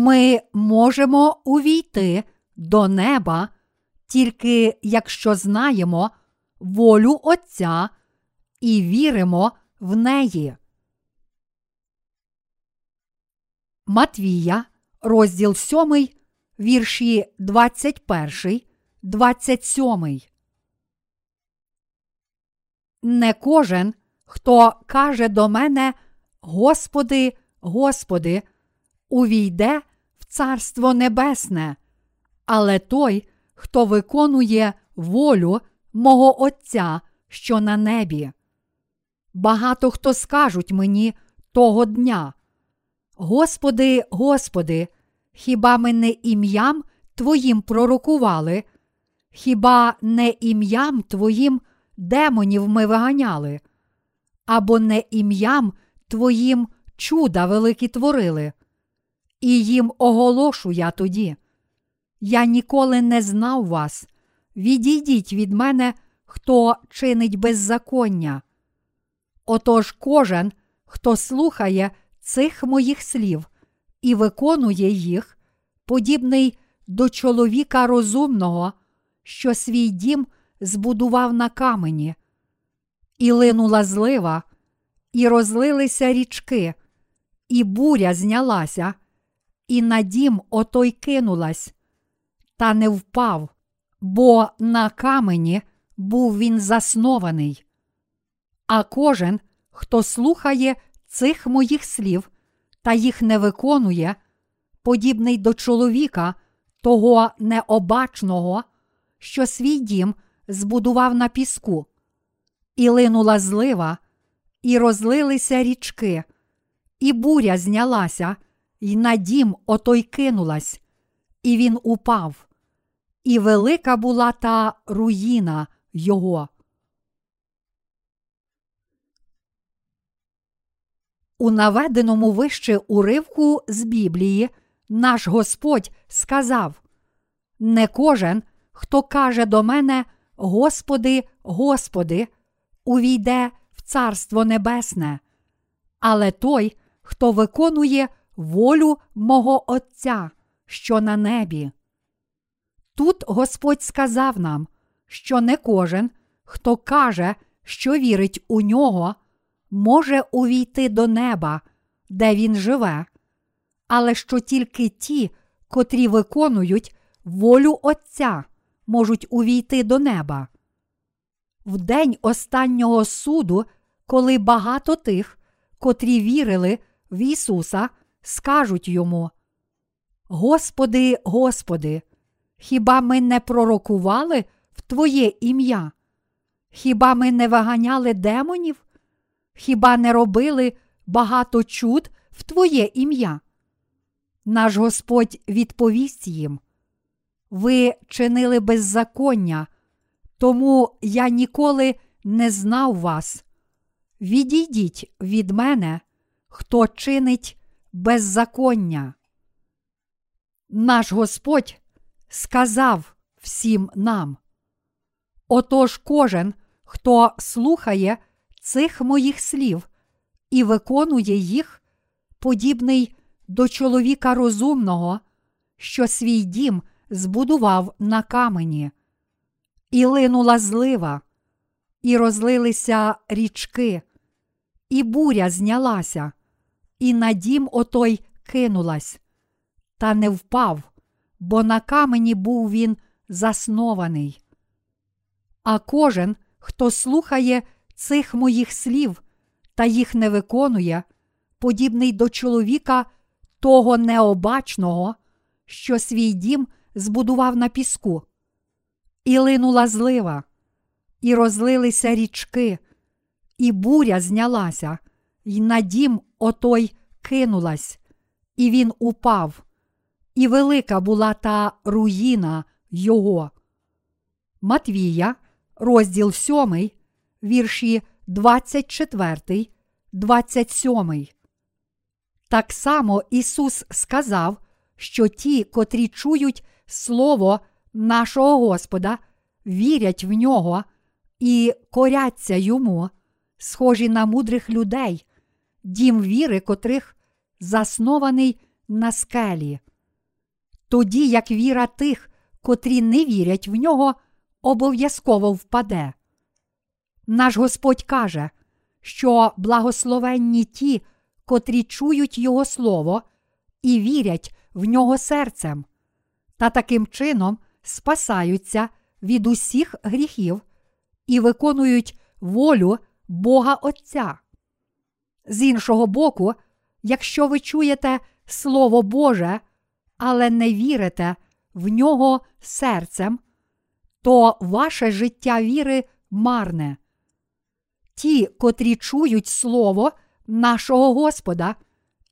Ми можемо увійти до неба тільки якщо знаємо волю Отця і віримо в неї. Матвія, розділ 7, вірші 21, 27. Не кожен, хто каже до мене, Господи, Господи, увійде Царство Небесне, але той, хто виконує волю мого Отця, що на небі. Багато хто скажуть мені того дня. Господи, Господи, хіба ми не ім'ям Твоїм пророкували? Хіба не ім'ям Твоїм демонів ми виганяли? Або не ім'ям Твоїм чуда великі творили? І їм оголошу я тоді. Я ніколи не знав вас. Відійдіть від мене, хто чинить беззаконня. Отож кожен, хто слухає цих моїх слів і виконує їх, подібний до чоловіка розумного, що свій дім збудував на камені, і линула злива, і розлилися річки, і буря знялася, і на дім отой кинулась, та не впав, бо на камені був він заснований. А кожен, хто слухає цих моїх слів та їх не виконує, подібний до чоловіка, того необачного, що свій дім збудував на піску, і линула злива, і розлилися річки, і буря знялася, і на дім отой кинулась, і він упав, і велика була та руїна його. У наведеному вище уривку з Біблії наш Господь сказав: Не кожен, хто каже до мене, Господи, Господи, увійде в Царство Небесне, але той, хто виконує волю мого Отця, що на небі. Тут Господь сказав нам, що не кожен, хто каже, що вірить у нього, може увійти до неба, де він живе, але що тільки ті, котрі виконують волю Отця, можуть увійти до неба. В день останнього суду, коли багато тих, котрі вірили в Ісуса, скажуть йому: Господи, Господи, хіба ми не пророкували в Твоє ім'я? Хіба ми не виганяли демонів? Хіба не робили багато чуд в Твоє ім'я? Наш Господь відповість їм. Ви чинили беззаконня, тому я ніколи не знав вас. Відійдіть від мене, хто чинить беззаконня. Наш Господь сказав всім нам. Отож кожен, хто слухає цих моїх слів і виконує їх, подібний до чоловіка розумного, що свій дім збудував на камені, і линула злива, і розлилися річки, і буря знялася, і на дім отой кинулась, та не впав, бо на камені був він заснований. А кожен, хто слухає цих моїх слів та їх не виконує, подібний до чоловіка того необачного, що свій дім збудував на піску, і линула злива, і розлилися річки, і буря знялася, і на дім отой кинулась, і він упав, і велика була та руїна його. Матвія, розділ 7, вірші 24, 27. Так само Ісус сказав, що ті, котрі чують Слово нашого Господа, вірять в нього і коряться йому, схожі на мудрих людей, дім віри, котрих заснований на скелі. Тоді як віра тих, котрі не вірять в нього, обов'язково впаде. Наш Господь каже, що благословенні ті, котрі чують Його Слово і вірять в нього серцем, та таким чином спасаються від усіх гріхів і виконують волю Бога Отця. З іншого боку, якщо ви чуєте Слово Боже, але не вірите в нього серцем, то ваше життя віри марне. Ті, котрі чують Слово нашого Господа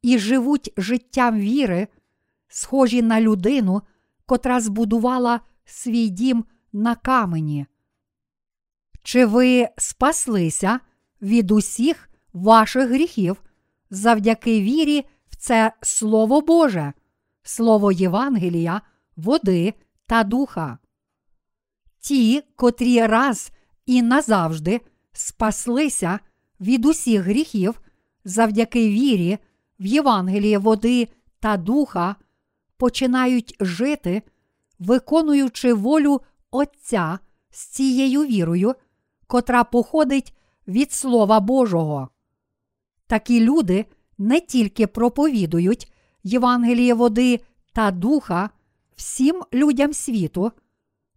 і живуть життям віри, схожі на людину, котра збудувала свій дім на камені. Чи ви спаслися від усіх ваших гріхів завдяки вірі в це Слово Боже, Слово Євангелія, води та духа? Ті, котрі раз і назавжди спаслися від усіх гріхів завдяки вірі в Євангеліє води та духа, починають жити, виконуючи волю Отця з цією вірою, котра походить від Слова Божого. Такі люди не тільки проповідують Євангеліє води та духа всім людям світу,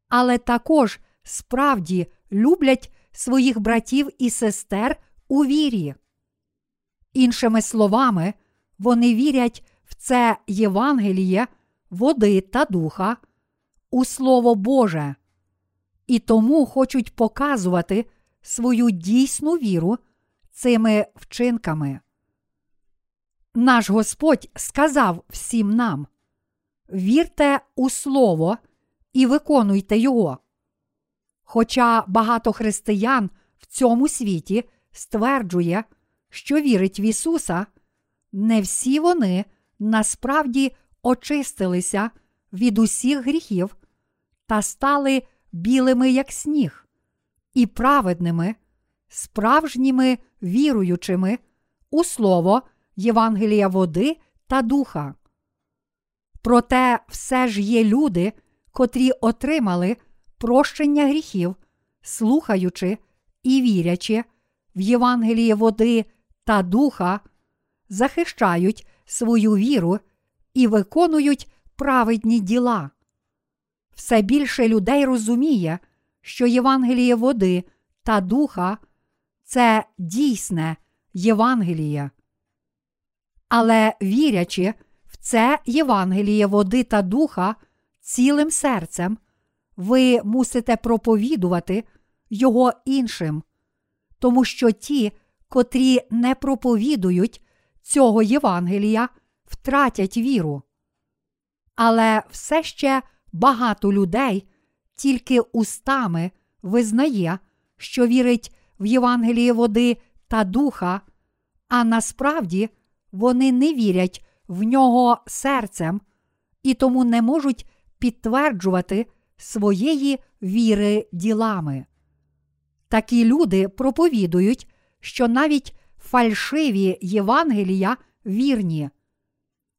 але також справді люблять своїх братів і сестер у вірі. Іншими словами, вони вірять в це Євангеліє, води та духа, у Слово Боже, і тому хочуть показувати свою дійсну віру цими вчинками. Наш Господь сказав всім нам: вірте у Слово і виконуйте Його. Хоча багато християн в цьому світі стверджує, що вірить в Ісуса, не всі вони насправді очистилися від усіх гріхів та стали білими, як сніг, і праведними, справжніми віруючими у Слово Євангелія води та духа. Проте все ж є люди, котрі отримали прощення гріхів, слухаючи і вірячи в Євангеліє води та духа, захищають свою віру і виконують праведні діла. Все більше людей розуміє, що Євангеліє води та духа це дійсне Євангеліє. Але вірячи в це Євангеліє води та духа цілим серцем, ви мусите проповідувати його іншим, тому що ті, котрі не проповідують цього Євангелія, втратять віру. Але все ще багато людей тільки устами визнає, що вірить в Євангеліє води та духа, а насправді вони не вірять в нього серцем і тому не можуть підтверджувати своєї віри ділами. Такі люди проповідують, що навіть фальшиві Євангелія вірні.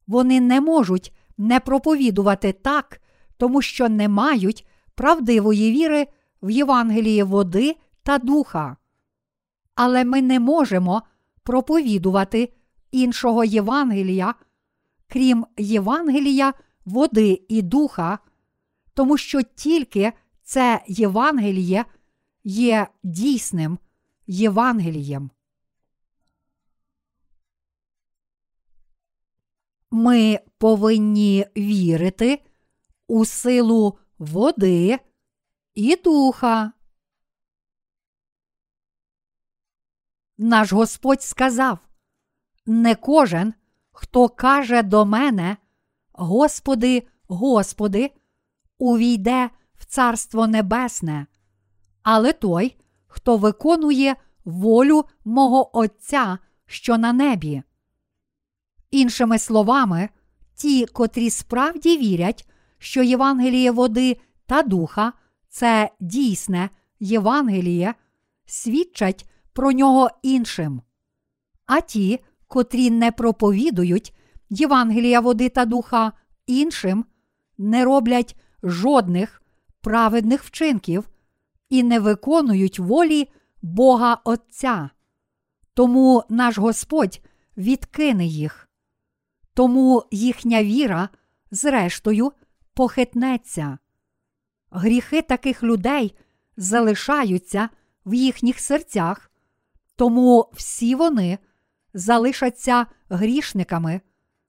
Вони не можуть не проповідувати так, тому що не мають правдивої віри в Євангелії води та духа. Але ми не можемо проповідувати іншого Євангелія, крім Євангелія води і духа, тому що тільки це Євангеліє є дійсним Євангелієм. Ми повинні вірити у силу води і духа. Наш Господь сказав: не кожен, хто каже до мене, Господи, Господи, увійде в Царство Небесне, але той, хто виконує волю мого Отця, що на небі. Іншими словами, ті, котрі справді вірять, що Євангеліє води та духа це дійсне Євангеліє, свідчать про нього іншим. А ті, котрі не проповідують Євангелія води та духа іншим, не роблять жодних праведних вчинків і не виконують волі Бога Отця. Тому наш Господь відкине їх. Тому їхня віра, зрештою, похитнеться. Гріхи таких людей залишаються в їхніх серцях, тому всі вони залишаться грішниками,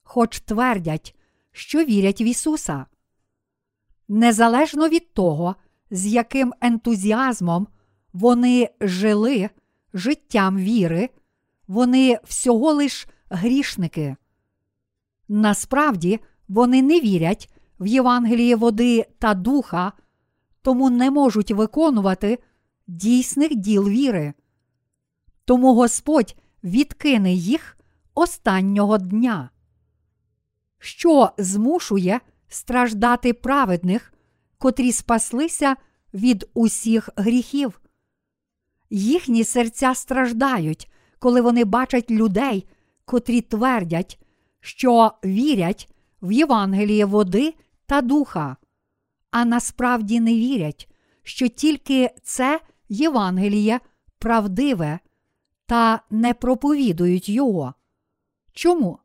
хоч твердять, що вірять в Ісуса. Незалежно від того, з яким ентузіазмом вони жили життям віри, вони всього лиш грішники. Насправді вони не вірять в Євангеліє води та духа, тому не можуть виконувати дійсних діл віри. Тому Господь відкине їх останнього дня. Що змушує страждати праведних, котрі спаслися від усіх гріхів? Їхні серця страждають, коли вони бачать людей, котрі твердять, що вірять в Євангеліє води та духа, а насправді не вірять, що тільки це Євангеліє правдиве та не проповідують його. Чому?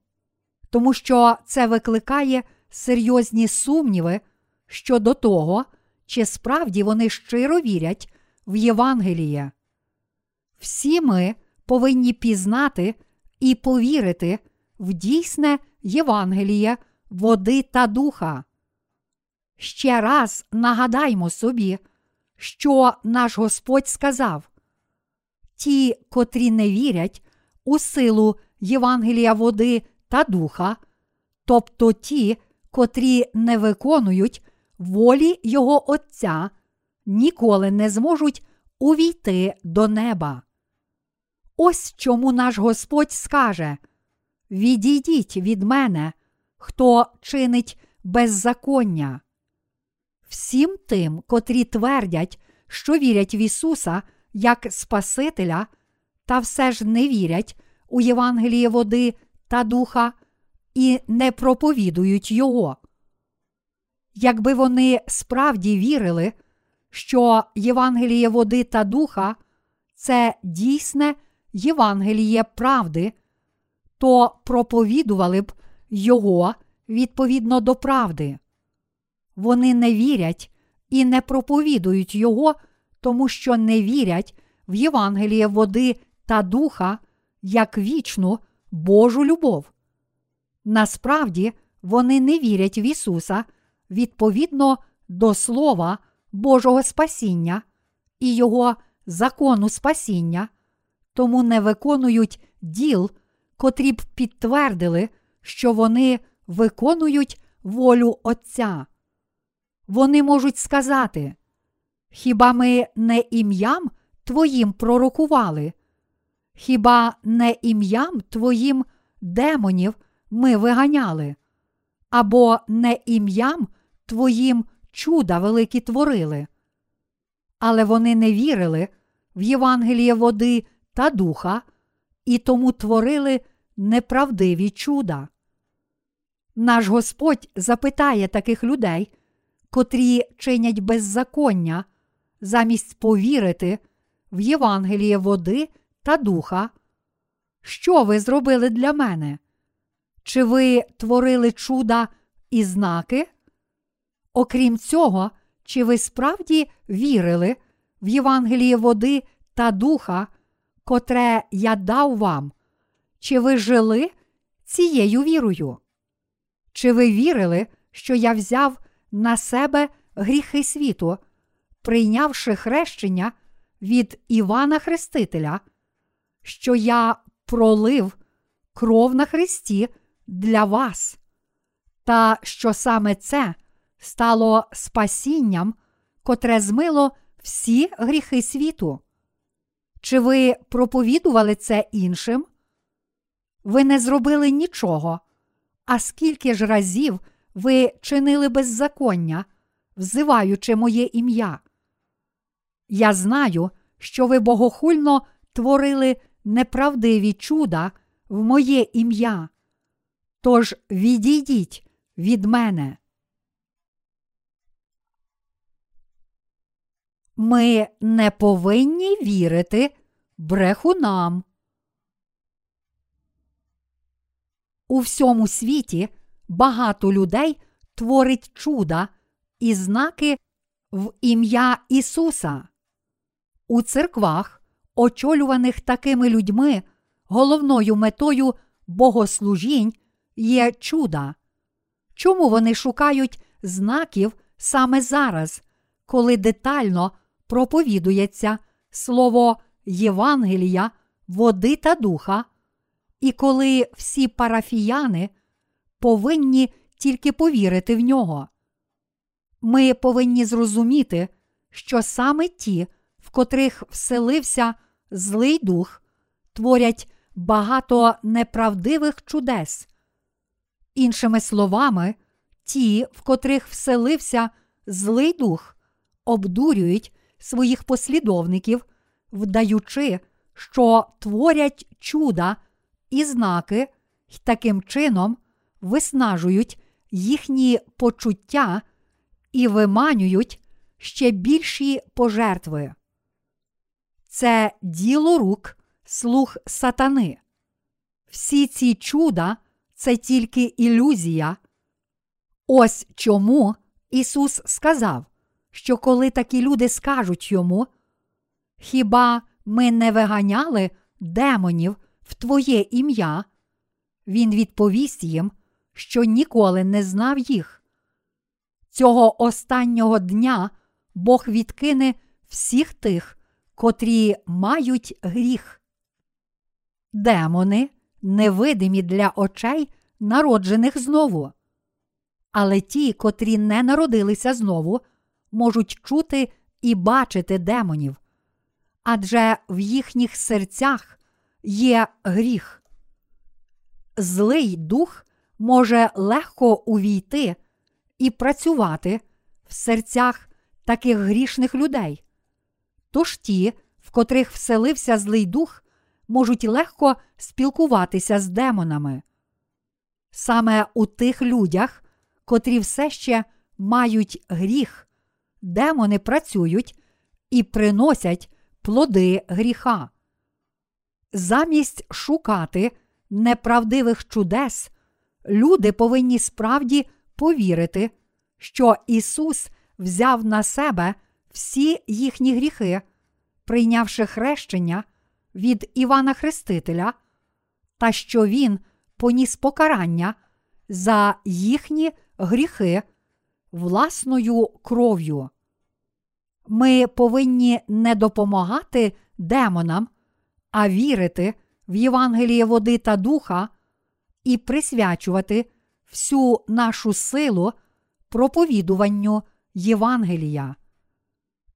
Тому що це викликає серйозні сумніви щодо того, чи справді вони щиро вірять в Євангеліє. Всі ми повинні пізнати і повірити в дійсне Євангеліє води та духа. Ще раз нагадаймо собі, що наш Господь сказав ті, котрі не вірять у силу Євангелія води та духа, тобто ті, котрі не виконують волі Його Отця, ніколи не зможуть увійти до неба. Ось чому наш Господь скаже Відійдіть від мене, хто чинить беззаконня. Всім тим, котрі твердять, що вірять в Ісуса як Спасителя, та все ж не вірять у Євангеліє води та духа і не проповідують Його. Якби вони справді вірили, що Євангеліє води та духа це дійсне Євангеліє правди, то проповідували б його відповідно до правди. Вони не вірять і не проповідують його, тому що не вірять в Євангеліє води та духа як вічну Божу любов. Насправді вони не вірять в Ісуса відповідно до Слова Божого спасіння і Його закону спасіння, тому не виконують діл, котрі б підтвердили, що вони виконують волю Отця. Вони можуть сказати, хіба ми не ім'ям Твоїм пророкували? Хіба не ім'ям Твоїм демонів ми виганяли? Або не ім'ям Твоїм чуда великі творили? Але вони не вірили в Євангеліє води та духа і тому творили неправдиві чуда. Наш Господь запитає таких людей, котрі чинять беззаконня, замість повірити в Євангеліє води та духа. Що ви зробили для мене? Чи ви творили чуда і знаки? Окрім цього, чи ви справді вірили в Євангеліє води та духа, котре я дав вам? Чи ви жили цією вірою? Чи ви вірили, що я взяв на себе гріхи світу, прийнявши хрещення від Івана Хрестителя, що я пролив кров на Христі для вас, та що саме це стало спасінням, котре змило всі гріхи світу? Чи ви проповідували це іншим? Ви не зробили нічого. А скільки ж разів ви чинили беззаконня, взиваючи моє ім'я? Я знаю, що ви богохульно творили неправдиві чуда в моє ім'я. Тож відійдіть від мене. Ми не повинні вірити брехунам. У всьому світі багато людей творить чуда і знаки в ім'я Ісуса. У церквах, очолюваних такими людьми, головною метою богослужінь є чуда. Чому вони шукають знаків саме зараз, коли детально проповідується слово Євангелія, води та духа, і коли всі парафіяни повинні тільки повірити в нього? Ми повинні зрозуміти, що саме ті, в котрих вселився злий дух, творять багато неправдивих чудес. Іншими словами, ті, в котрих вселився злий дух, обдурюють своїх послідовників, вдаючи, що творять чуда і знаки, і таким чином виснажують їхні почуття і виманюють ще більші пожертви. Це діло рук слух сатани. Всі ці чуда це тільки ілюзія. Ось чому Ісус сказав, що коли такі люди скажуть йому, хіба ми не виганяли демонів в Твоє ім'я? Він відповість їм, що ніколи не знав їх. Цього останнього дня Бог відкине всіх тих, котрі мають гріх. Демони невидимі для очей, народжених знову. Але ті, котрі не народилися знову, можуть чути і бачити демонів, адже в їхніх серцях є гріх. Злий дух може легко увійти і працювати в серцях таких грішних людей. Тож ті, в котрих вселився злий дух, можуть легко спілкуватися з демонами. Саме у тих людях, котрі все ще мають гріх, демони працюють і приносять плоди гріха. Замість шукати неправдивих чудес, люди повинні справді повірити, що Ісус взяв на себе всі їхні гріхи, прийнявши хрещення від Івана Хрестителя, та що Він поніс покарання за їхні гріхи власною кров'ю. Ми повинні не допомагати демонам, а вірити в Євангеліє води та духа і присвячувати всю нашу силу проповідуванню Євангелія.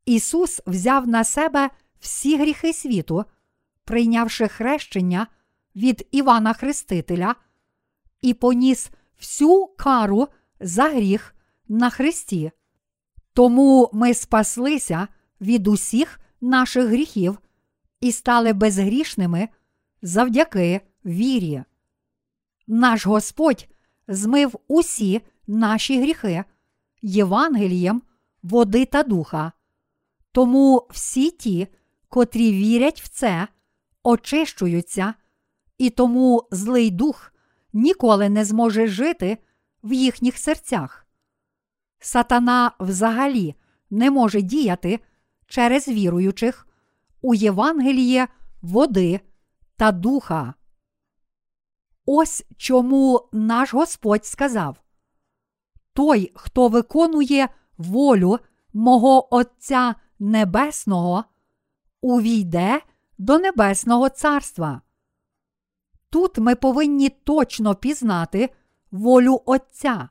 Ісус взяв на себе всі гріхи світу, прийнявши хрещення від Івана Хрестителя, і поніс всю кару за гріх на Христі. Тому ми спаслися від усіх наших гріхів і стали безгрішними завдяки вірі. Наш Господь змив усі наші гріхи Євангелієм води та духа. Тому всі ті, котрі вірять в це, очищуються, і тому злий дух ніколи не зможе жити в їхніх серцях. Сатана взагалі не може діяти через віруючих у Євангеліє води та духа. Ось чому наш Господь сказав: Той, хто виконує волю мого Отця Небесного, увійде до Небесного Царства. Тут ми повинні точно пізнати волю Отця.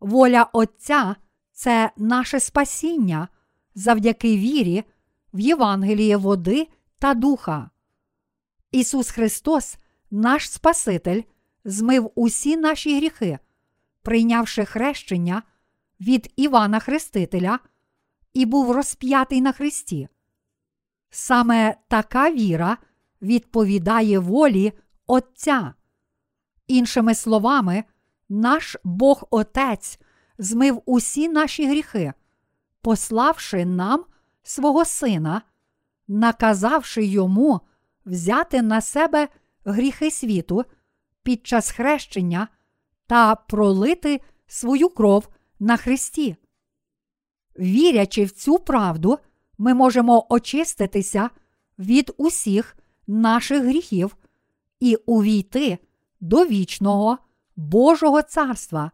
Воля Отця це наше спасіння завдяки вірі в Євангеліє води та духа. Ісус Христос, наш Спаситель, змив усі наші гріхи, прийнявши хрещення від Івана Хрестителя і був розп'ятий на Христі. Саме така віра відповідає волі Отця. Іншими словами, наш Бог Отець змив усі наші гріхи, пославши нам свого Сина, наказавши йому взяти на себе гріхи світу під час хрещення та пролити свою кров на Христі. Вірячи в цю правду, ми можемо очиститися від усіх наших гріхів і увійти до вічного Божого царства,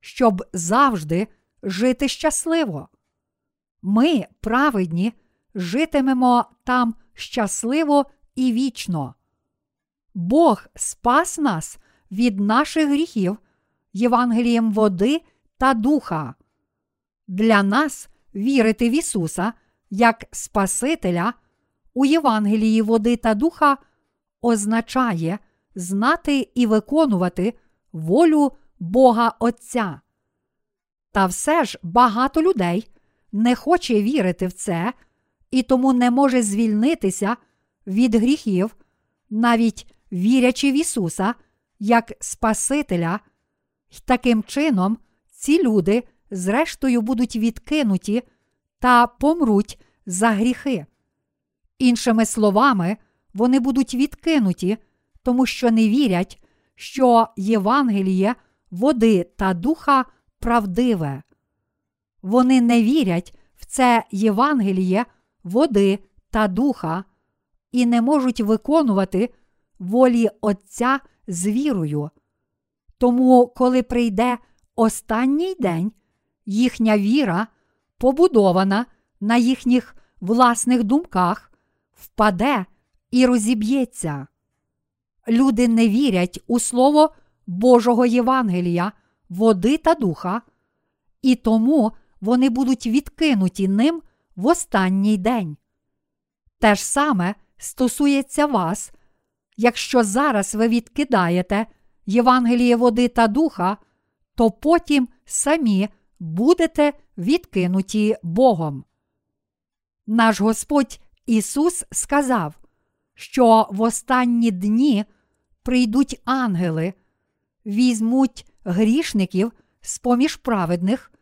щоб завжди жити щасливо. Ми, праведні, житимемо там щасливо і вічно. Бог спас нас від наших гріхів Євангелієм води та духа. Для нас вірити в Ісуса як Спасителя у Євангелії води та духа означає знати і виконувати волю Бога Отця. Та все ж багато людей не хоче вірити в це і тому не може звільнитися від гріхів, навіть вірячи в Ісуса як Спасителя, таким чином ці люди, зрештою, будуть відкинуті та помруть за гріхи. Іншими словами, вони будуть відкинуті, тому що не вірять, що Євангеліє води та духа правдиве. Вони не вірять в це Євангеліє води та духа і не можуть виконувати волі Отця з вірою. Тому, коли прийде останній день, їхня віра, побудована на їхніх власних думках, впаде і розіб'ється. Люди не вірять у Слово Божого Євангелія, води та духа, і тому вони будуть відкинуті ним в останній день. Те ж саме стосується вас, якщо зараз ви відкидаєте Євангеліє води та духа, то потім самі будете відкинуті Богом. Наш Господь Ісус сказав, що в останні дні прийдуть ангели, візьмуть грішників з поміж праведних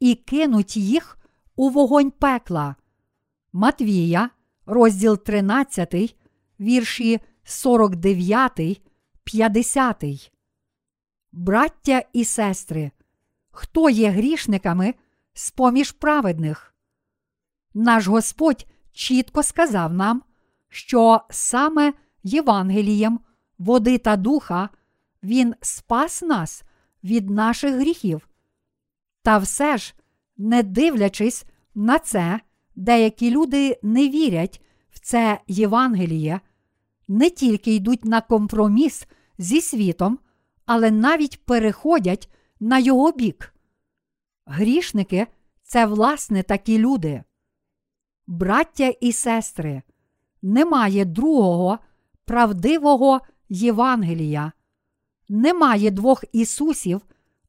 і кинуть їх у вогонь пекла. Матвія, розділ 13, вірші 49, 50. Браття і сестри, хто є грішниками з поміж праведних? Наш Господь чітко сказав нам, що саме Євангелієм води та духа Він спас нас від наших гріхів. Та все ж, не дивлячись на це, деякі люди не вірять в це Євангеліє, не тільки йдуть на компроміс зі світом, але навіть переходять на його бік. Грішники це власне такі люди. Браття і сестри, немає другого правдивого Євангелія, немає двох Ісусів,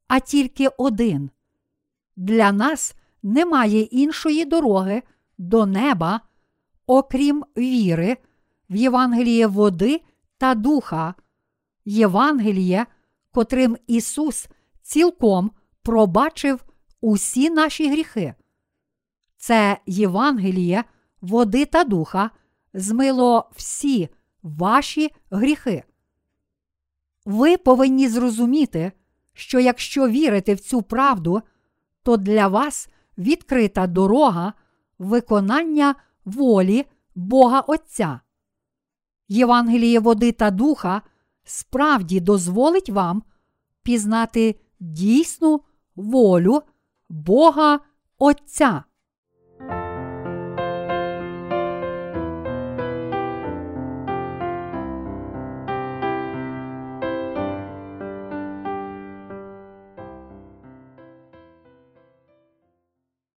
а тільки один. Для нас немає іншої дороги до неба, окрім віри, в Євангеліє води та духа, Євангеліє, котрим Ісус цілком пробачив усі наші гріхи. Це Євангеліє води та духа змило всі ваші гріхи. Ви повинні зрозуміти, що якщо вірите в цю правду, то для вас відкрита дорога виконання волі Бога Отця. Євангеліє води та духа справді дозволить вам пізнати дійсну волю Бога Отця.